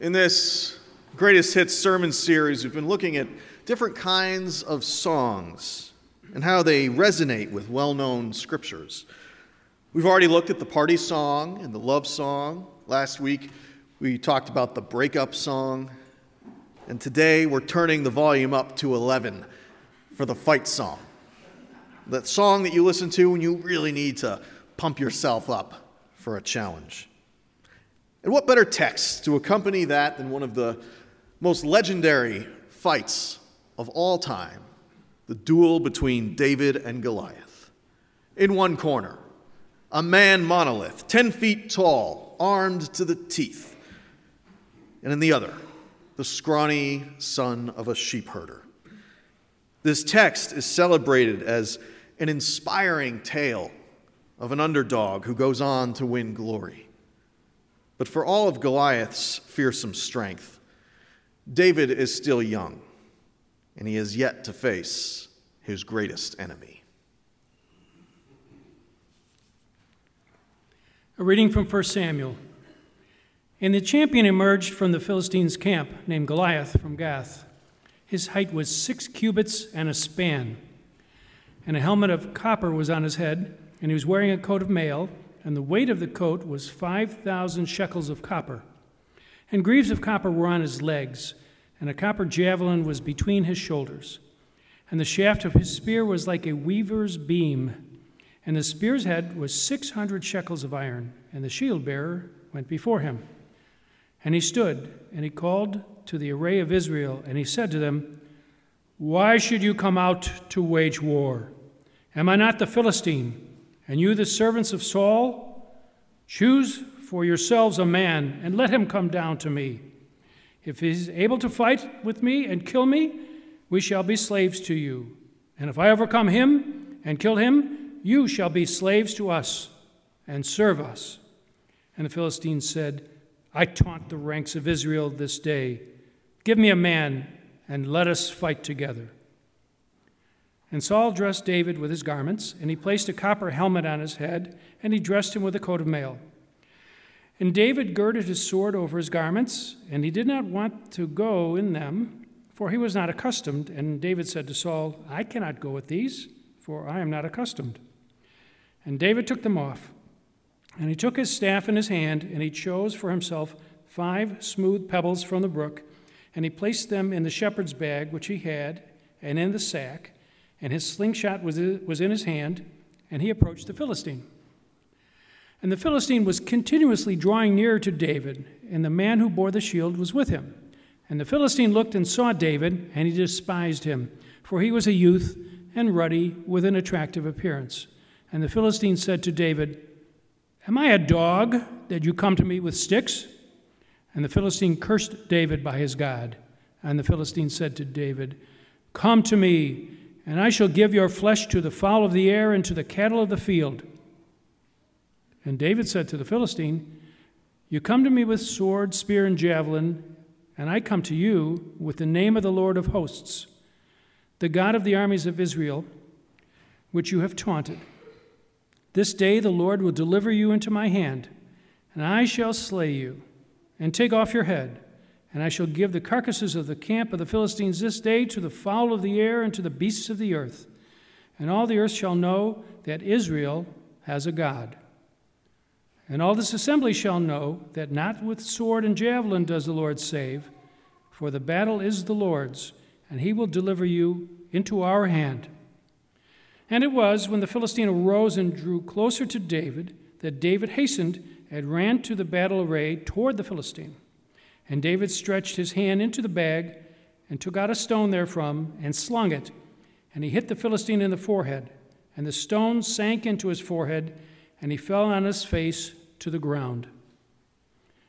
In this greatest hits sermon series, we've been looking at different kinds of songs and how they resonate with well known scriptures. We've already looked at the party song and the love song. Last week, we talked about the breakup song. And today, we're turning the volume up to 11 for the fight song. That song that you listen to when you really need to pump yourself up for a challenge. And what better text to accompany that than one of the most legendary fights of all time the duel between David and Goliath. In one corner, a man monolith, 10 feet tall, armed to the teeth. And in the other, the scrawny son of a sheepherder. This text is celebrated as an inspiring tale of an underdog who goes on to win glory. But for all of Goliath's fearsome strength, David is still young, and he has yet to face his greatest enemy. A reading from 1 Samuel. And the champion emerged from the Philistines' camp, named Goliath from Gath. His height was six cubits and a span, and a helmet of copper was on his head, and he was wearing a coat of mail and the weight of the coat was 5,000 shekels of copper. And greaves of copper were on his legs, and a copper javelin was between his shoulders. And the shaft of his spear was like a weaver's beam. And the spear's head was 600 shekels of iron, and the shield bearer went before him. And he stood, and he called to the array of Israel, and he said to them, Why should you come out to wage war? Am I not the Philistine? And you, the servants of Saul, choose for yourselves a man and let him come down to me. If he is able to fight with me and kill me, we shall be slaves to you. And if I overcome him and kill him, you shall be slaves to us and serve us. And the Philistines said, I taunt the ranks of Israel this day. Give me a man and let us fight together. And Saul dressed David with his garments, and he placed a copper helmet on his head, and he dressed him with a coat of mail. And David girded his sword over his garments, and he did not want to go in them, for he was not accustomed. And David said to Saul, I cannot go with these, for I am not accustomed. And David took them off. And he took his staff in his hand, and he chose for himself five smooth pebbles from the brook, and he placed them in the shepherd's bag which he had, and in the sack and his slingshot was, in his hand, and he approached the Philistine. And the Philistine was continuously drawing nearer to David, and the man who bore the shield was with him. And the Philistine looked and saw David, and he despised him, for he was a youth and ruddy with an attractive appearance. And the Philistine said to David, Am I a dog that you come to me with sticks? And the Philistine cursed David by his God. And the Philistine said to David, Come to me and I shall give your flesh to the fowl of the air and to the cattle of the field. And David said to the Philistine, You come to me with sword, spear, and javelin, and I come to you with the name of the Lord of hosts, the God of the armies of Israel, which you have taunted. This day the Lord will deliver you into my hand, and I shall slay you, and take off your head and I shall give the carcasses of the camp of the Philistines this day to the fowl of the air and to the beasts of the earth. And all the earth shall know that Israel has a God. And all this assembly shall know that not with sword and javelin does the Lord save, for the battle is the Lord's, and he will deliver you into our hand. And it was when the Philistine arose and drew closer to David that David hastened and ran to the battle array toward the Philistine. And David stretched his hand into the bag and took out a stone therefrom and slung it. And he hit the Philistine in the forehead. And the stone sank into his forehead, and he fell on his face to the ground.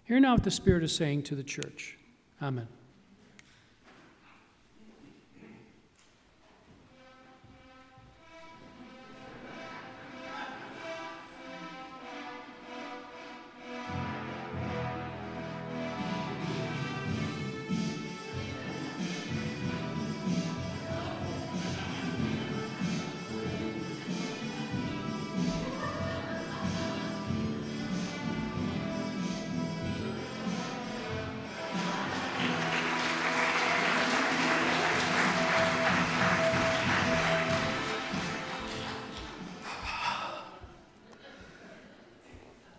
Hear now what the Spirit is saying to the church. Amen.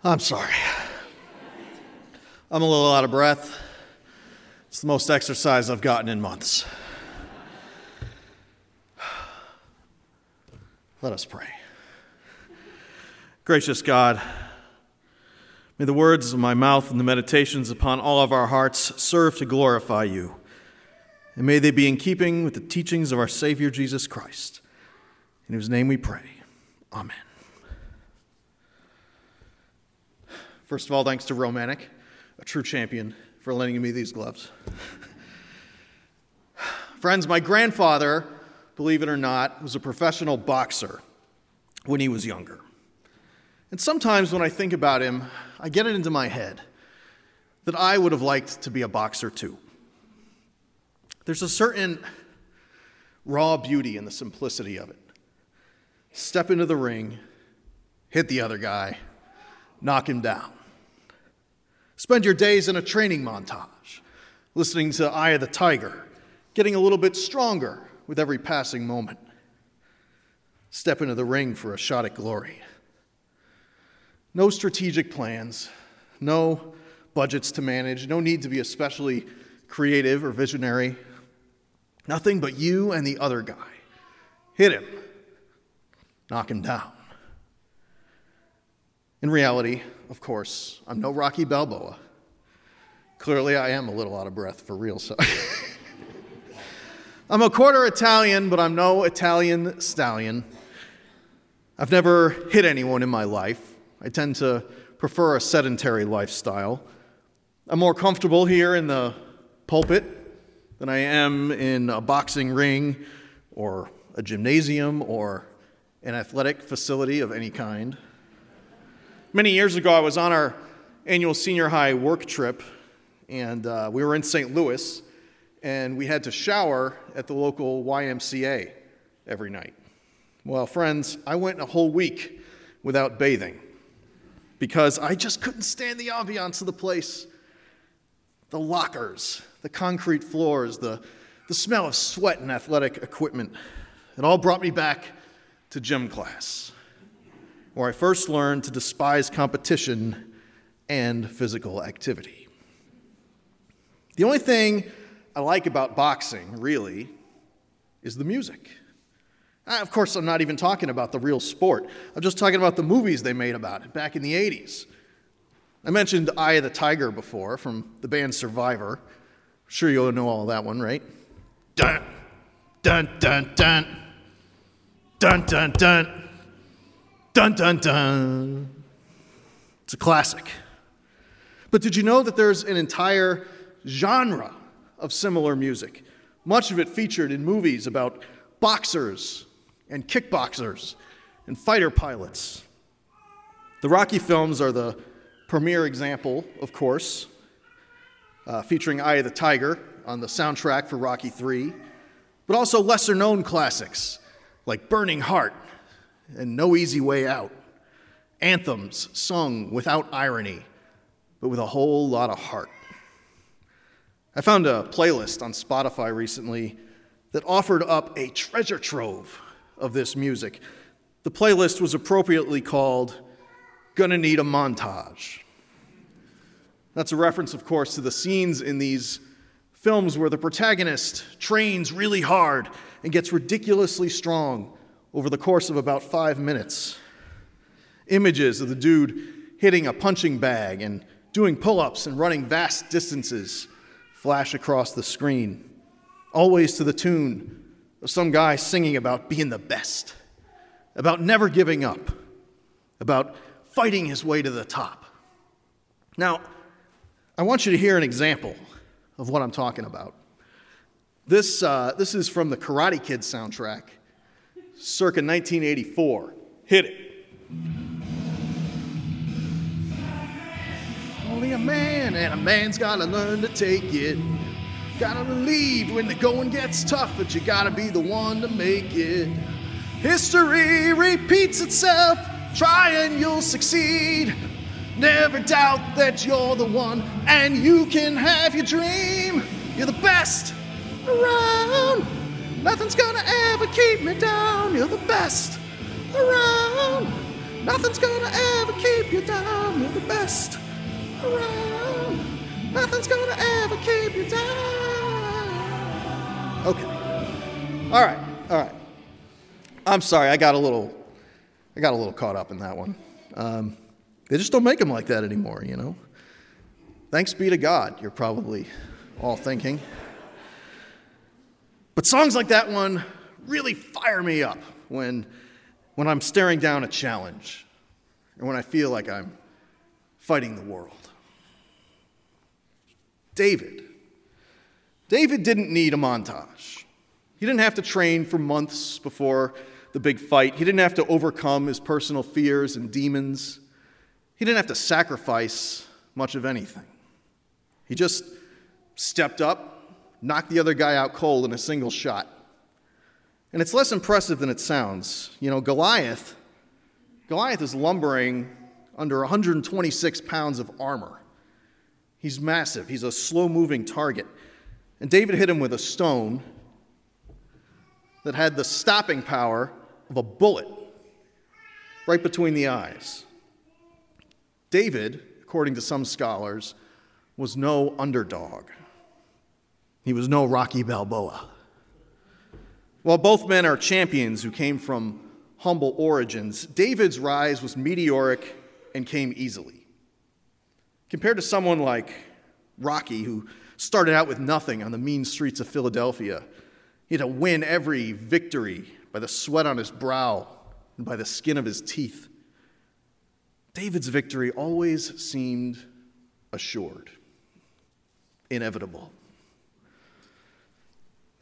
I'm sorry. I'm a little out of breath. It's the most exercise I've gotten in months. Let us pray. Gracious God, may the words of my mouth and the meditations upon all of our hearts serve to glorify you. And may they be in keeping with the teachings of our Savior Jesus Christ. In whose name we pray. Amen. First of all, thanks to Romantic, a true champion, for lending me these gloves. Friends, my grandfather, believe it or not, was a professional boxer when he was younger. And sometimes when I think about him, I get it into my head that I would have liked to be a boxer too. There's a certain raw beauty in the simplicity of it. Step into the ring, hit the other guy, knock him down. Spend your days in a training montage, listening to Eye of the Tiger, getting a little bit stronger with every passing moment. Step into the ring for a shot at glory. No strategic plans, no budgets to manage, no need to be especially creative or visionary. Nothing but you and the other guy. Hit him, knock him down. In reality, of course, I'm no Rocky Balboa. Clearly, I am a little out of breath for real. So. I'm a quarter Italian, but I'm no Italian stallion. I've never hit anyone in my life. I tend to prefer a sedentary lifestyle. I'm more comfortable here in the pulpit than I am in a boxing ring or a gymnasium or an athletic facility of any kind. Many years ago, I was on our annual senior high work trip, and uh, we were in St. Louis, and we had to shower at the local YMCA every night. Well, friends, I went a whole week without bathing because I just couldn't stand the ambiance of the place. The lockers, the concrete floors, the, the smell of sweat and athletic equipment. It all brought me back to gym class where I first learned to despise competition and physical activity. The only thing I like about boxing, really, is the music. Uh, of course, I'm not even talking about the real sport. I'm just talking about the movies they made about it back in the 80s. I mentioned Eye of the Tiger before from the band Survivor. I'm sure you'll know all that one, right? Dun, dun, dun, dun, dun, dun, dun. Dun, dun, dun. It's a classic. But did you know that there's an entire genre of similar music? Much of it featured in movies about boxers and kickboxers and fighter pilots. The Rocky films are the premier example, of course, uh, featuring Eye of the Tiger on the soundtrack for Rocky III, but also lesser known classics like Burning Heart and No Easy Way Out. Anthems sung without irony, but with a whole lot of heart. I found a playlist on Spotify recently that offered up a treasure trove of this music. The playlist was appropriately called Gonna Need a Montage. That's a reference, of course, to the scenes in these films where the protagonist trains really hard and gets ridiculously strong over the course of about five minutes. Images of the dude hitting a punching bag and doing pull ups and running vast distances flash across the screen, always to the tune of some guy singing about being the best, about never giving up, about fighting his way to the top. Now, I want you to hear an example of what I'm talking about. This, uh, this is from the Karate Kid soundtrack circa 1984. Hit it. Only a man, and a man's gotta learn to take it. Gotta believe when the going gets tough, but you gotta be the one to make it. History repeats itself, try and you'll succeed. Never doubt that you're the one, and you can have your dream. You're the best around. Nothing's gonna ever keep me down. You're the best around. Nothing's gonna ever keep you down. You're the best around. Nothing's gonna ever keep you down. Okay. All right. All right. I'm sorry. I got a little. I got a little caught up in that one. Um, they just don't make them like that anymore, you know. Thanks be to God. You're probably all thinking. But songs like that one really fire me up when, when I'm staring down a challenge and when I feel like I'm fighting the world. David. David didn't need a montage. He didn't have to train for months before the big fight. He didn't have to overcome his personal fears and demons. He didn't have to sacrifice much of anything. He just stepped up, knocked the other guy out cold in a single shot. And it's less impressive than it sounds. You know, Goliath, Goliath is lumbering under 126 pounds of armor. He's massive, he's a slow moving target. And David hit him with a stone that had the stopping power of a bullet right between the eyes. David, according to some scholars, was no underdog. He was no Rocky Balboa. While both men are champions who came from humble origins, David's rise was meteoric and came easily. Compared to someone like Rocky, who started out with nothing on the mean streets of Philadelphia, he had to win every victory by the sweat on his brow and by the skin of his teeth. David's victory always seemed assured, inevitable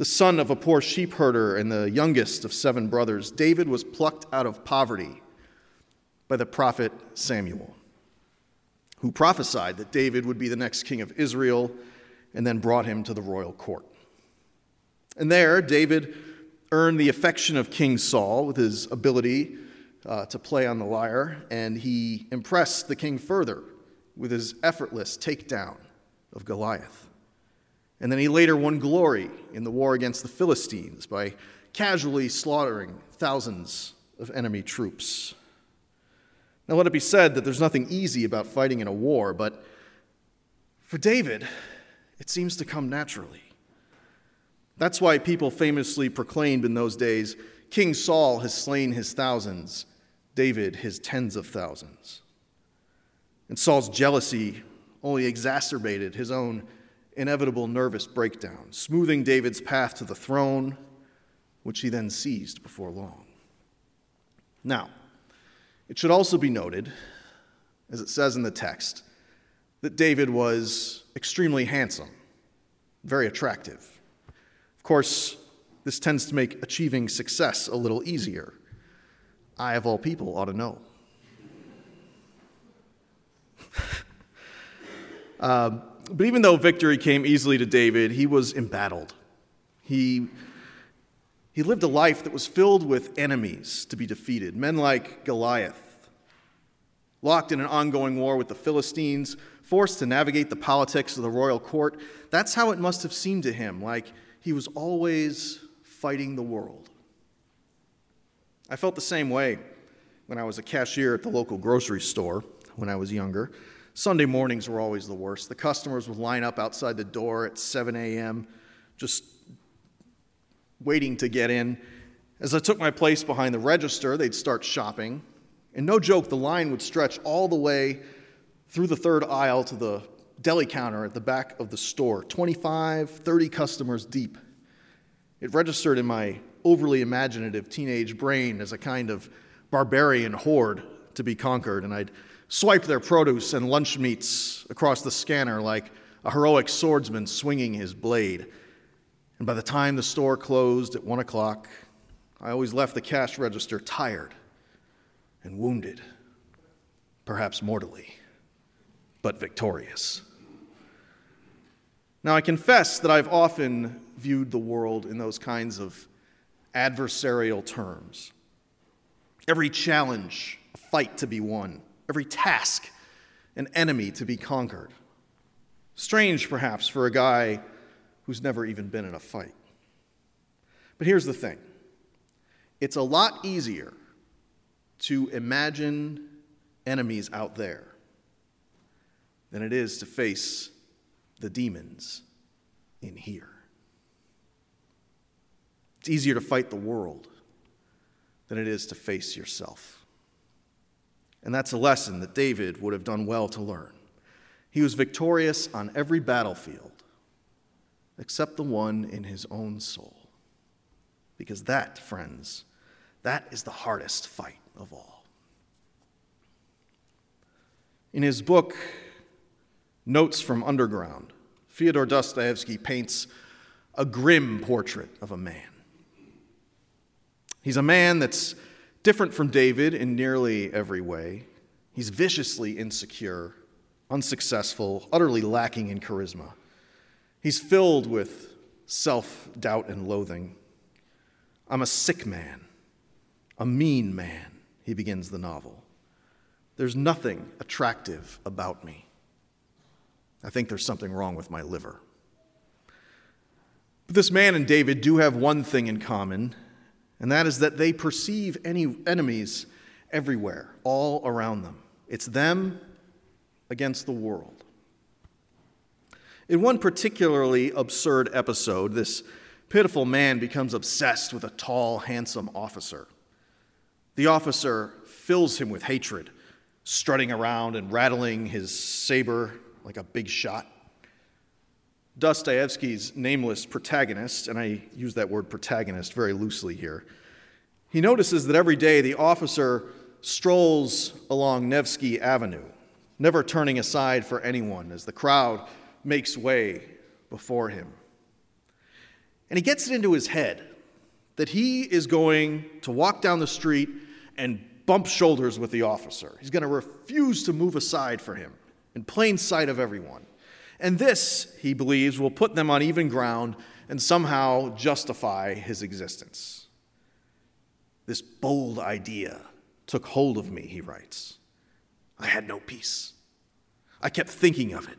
the son of a poor sheep herder and the youngest of seven brothers, David was plucked out of poverty by the prophet Samuel, who prophesied that David would be the next king of Israel and then brought him to the royal court. And there, David earned the affection of King Saul with his ability uh, to play on the lyre, and he impressed the king further with his effortless takedown of Goliath. And then he later won glory in the war against the Philistines by casually slaughtering thousands of enemy troops. Now, let it be said that there's nothing easy about fighting in a war, but for David, it seems to come naturally. That's why people famously proclaimed in those days King Saul has slain his thousands, David his tens of thousands. And Saul's jealousy only exacerbated his own inevitable nervous breakdown, smoothing David's path to the throne, which he then seized before long. Now, it should also be noted, as it says in the text, that David was extremely handsome, very attractive. Of course, this tends to make achieving success a little easier. I, of all people, ought to know. uh, but even though victory came easily to David, he was embattled. He, he lived a life that was filled with enemies to be defeated, men like Goliath, locked in an ongoing war with the Philistines, forced to navigate the politics of the royal court. That's how it must have seemed to him, like he was always fighting the world. I felt the same way when I was a cashier at the local grocery store when I was younger. Sunday mornings were always the worst. The customers would line up outside the door at 7 a.m., just waiting to get in. As I took my place behind the register, they'd start shopping. And no joke, the line would stretch all the way through the third aisle to the deli counter at the back of the store 25, 30 customers deep. It registered in my overly imaginative teenage brain as a kind of barbarian horde to be conquered, and I'd swipe their produce and lunch meats across the scanner like a heroic swordsman swinging his blade. And by the time the store closed at one o'clock, I always left the cash register tired and wounded, perhaps mortally, but victorious. Now, I confess that I've often viewed the world in those kinds of adversarial terms. Every challenge, a fight to be won every task an enemy to be conquered. Strange, perhaps, for a guy who's never even been in a fight. But here's the thing it's a lot easier to imagine enemies out there than it is to face the demons in here. It's easier to fight the world than it is to face yourself. And that's a lesson that David would have done well to learn. He was victorious on every battlefield except the one in his own soul. Because that, friends, that is the hardest fight of all. In his book, Notes from Underground, Fyodor Dostoevsky paints a grim portrait of a man. He's a man that's different from David in nearly every way. He's viciously insecure, unsuccessful, utterly lacking in charisma. He's filled with self doubt and loathing. I'm a sick man, a mean man, he begins the novel. There's nothing attractive about me. I think there's something wrong with my liver. But this man and David do have one thing in common, and that is that they perceive any enemies everywhere, all around them. It's them against the world. In one particularly absurd episode, this pitiful man becomes obsessed with a tall, handsome officer. The officer fills him with hatred, strutting around and rattling his saber like a big shot. Dostoevsky's nameless protagonist, and I use that word protagonist very loosely here, he notices that every day the officer strolls along Nevsky Avenue, never turning aside for anyone as the crowd makes way before him. And he gets it into his head that he is going to walk down the street and bump shoulders with the officer. He's going to refuse to move aside for him in plain sight of everyone. And this, he believes, will put them on even ground and somehow justify his existence. This bold idea took hold of me, he writes. I had no peace. I kept thinking of it.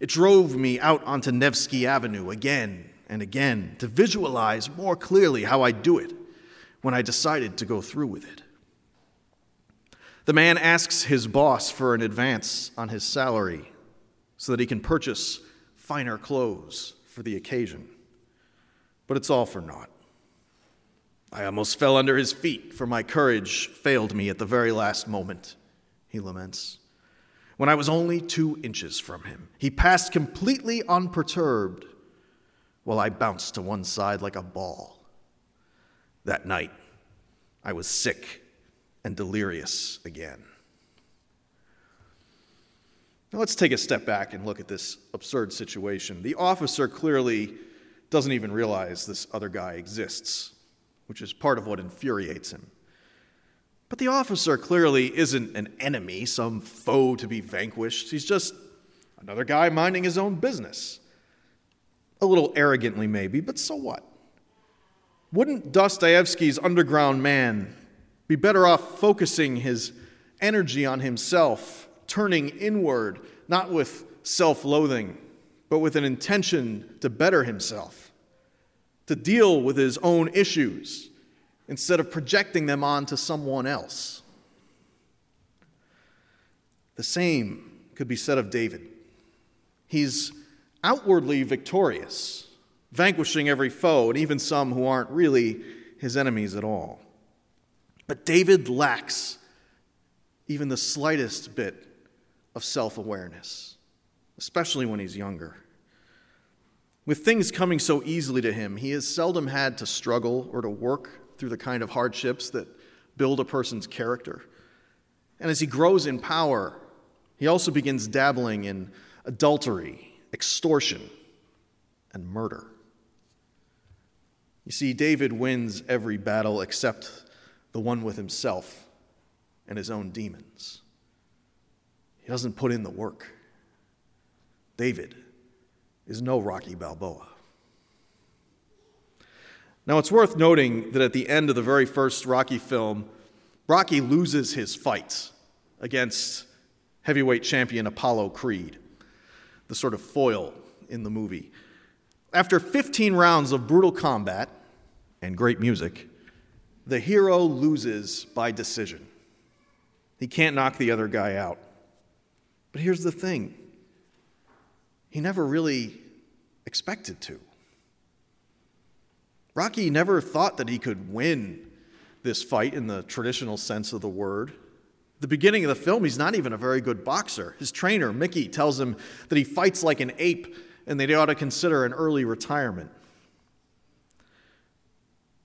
It drove me out onto Nevsky Avenue again and again to visualize more clearly how I'd do it when I decided to go through with it. The man asks his boss for an advance on his salary so that he can purchase finer clothes for the occasion. But it's all for naught. I almost fell under his feet, for my courage failed me at the very last moment, he laments. When I was only two inches from him, he passed completely unperturbed while I bounced to one side like a ball. That night, I was sick and delirious again. Now let's take a step back and look at this absurd situation. The officer clearly doesn't even realize this other guy exists, which is part of what infuriates him. But the officer clearly isn't an enemy, some foe to be vanquished. He's just another guy minding his own business. A little arrogantly, maybe, but so what? Wouldn't Dostoevsky's underground man be better off focusing his energy on himself turning inward, not with self loathing, but with an intention to better himself, to deal with his own issues instead of projecting them onto someone else. The same could be said of David. He's outwardly victorious, vanquishing every foe, and even some who aren't really his enemies at all. But David lacks even the slightest bit of self awareness, especially when he's younger. With things coming so easily to him, he has seldom had to struggle or to work through the kind of hardships that build a person's character. And as he grows in power, he also begins dabbling in adultery, extortion, and murder. You see, David wins every battle except the one with himself and his own demons. He doesn't put in the work. David is no Rocky Balboa. Now, it's worth noting that at the end of the very first Rocky film, Rocky loses his fights against heavyweight champion Apollo Creed, the sort of foil in the movie. After 15 rounds of brutal combat and great music, the hero loses by decision. He can't knock the other guy out. But here's the thing he never really expected to. Rocky never thought that he could win this fight in the traditional sense of the word. The beginning of the film, he's not even a very good boxer. His trainer, Mickey, tells him that he fights like an ape and that he ought to consider an early retirement.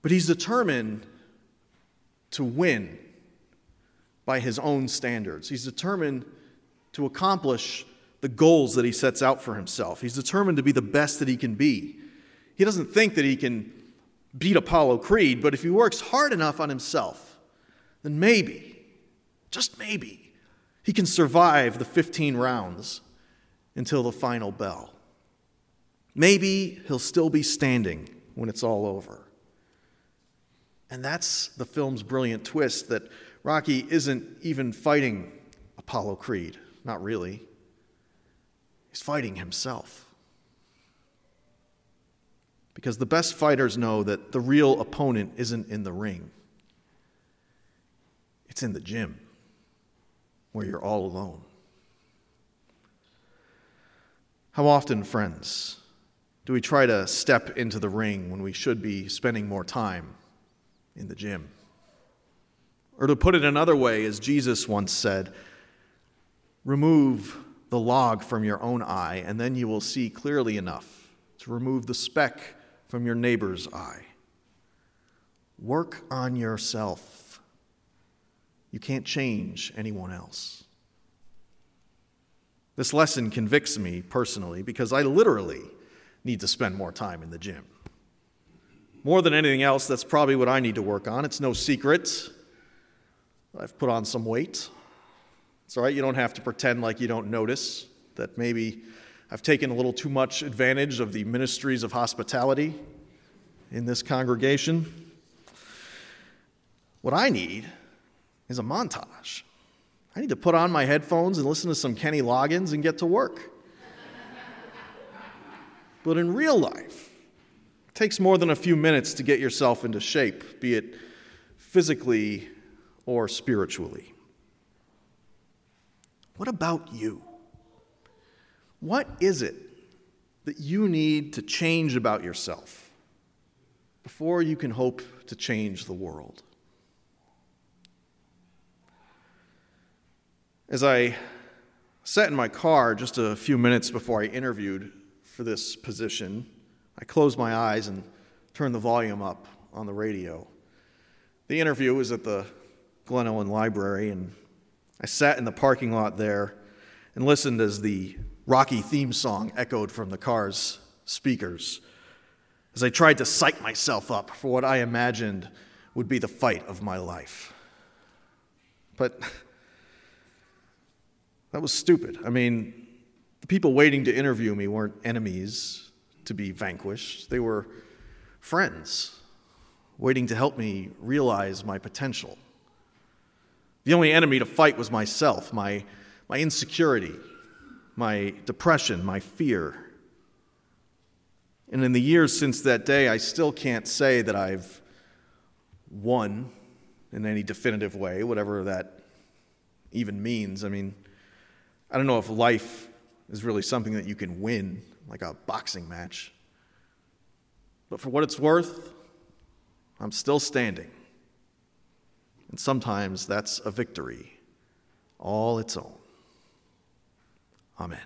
But he's determined to win by his own standards. He's determined to accomplish the goals that he sets out for himself. He's determined to be the best that he can be. He doesn't think that he can beat Apollo Creed, but if he works hard enough on himself, then maybe, just maybe, he can survive the 15 rounds until the final bell. Maybe he'll still be standing when it's all over. And that's the film's brilliant twist that Rocky isn't even fighting Apollo Creed. Not really. He's fighting himself. Because the best fighters know that the real opponent isn't in the ring, it's in the gym where you're all alone. How often, friends, do we try to step into the ring when we should be spending more time in the gym? Or to put it another way, as Jesus once said, remove the log from your own eye, and then you will see clearly enough to remove the speck from your neighbor's eye. Work on yourself. You can't change anyone else. This lesson convicts me personally because I literally need to spend more time in the gym. More than anything else, that's probably what I need to work on. It's no secret. I've put on some weight. It's all right, you don't have to pretend like you don't notice that maybe I've taken a little too much advantage of the ministries of hospitality in this congregation. What I need is a montage. I need to put on my headphones and listen to some Kenny Loggins and get to work. but in real life, it takes more than a few minutes to get yourself into shape, be it physically or spiritually. What about you? What is it that you need to change about yourself before you can hope to change the world? As I sat in my car just a few minutes before I interviewed for this position, I closed my eyes and turned the volume up on the radio. The interview was at the Glen Ellyn Library, and I sat in the parking lot there and listened as the Rocky theme song echoed from the car's speakers as I tried to psych myself up for what I imagined would be the fight of my life. But that was stupid. I mean, the people waiting to interview me weren't enemies to be vanquished, they were friends waiting to help me realize my potential. The only enemy to fight was myself, my, my insecurity, my depression, my fear. And in the years since that day, I still can't say that I've won in any definitive way, whatever that even means. I mean, I don't know if life is really something that you can win, like a boxing match. But for what it's worth, I'm still standing. And sometimes that's a victory all its own. Amen.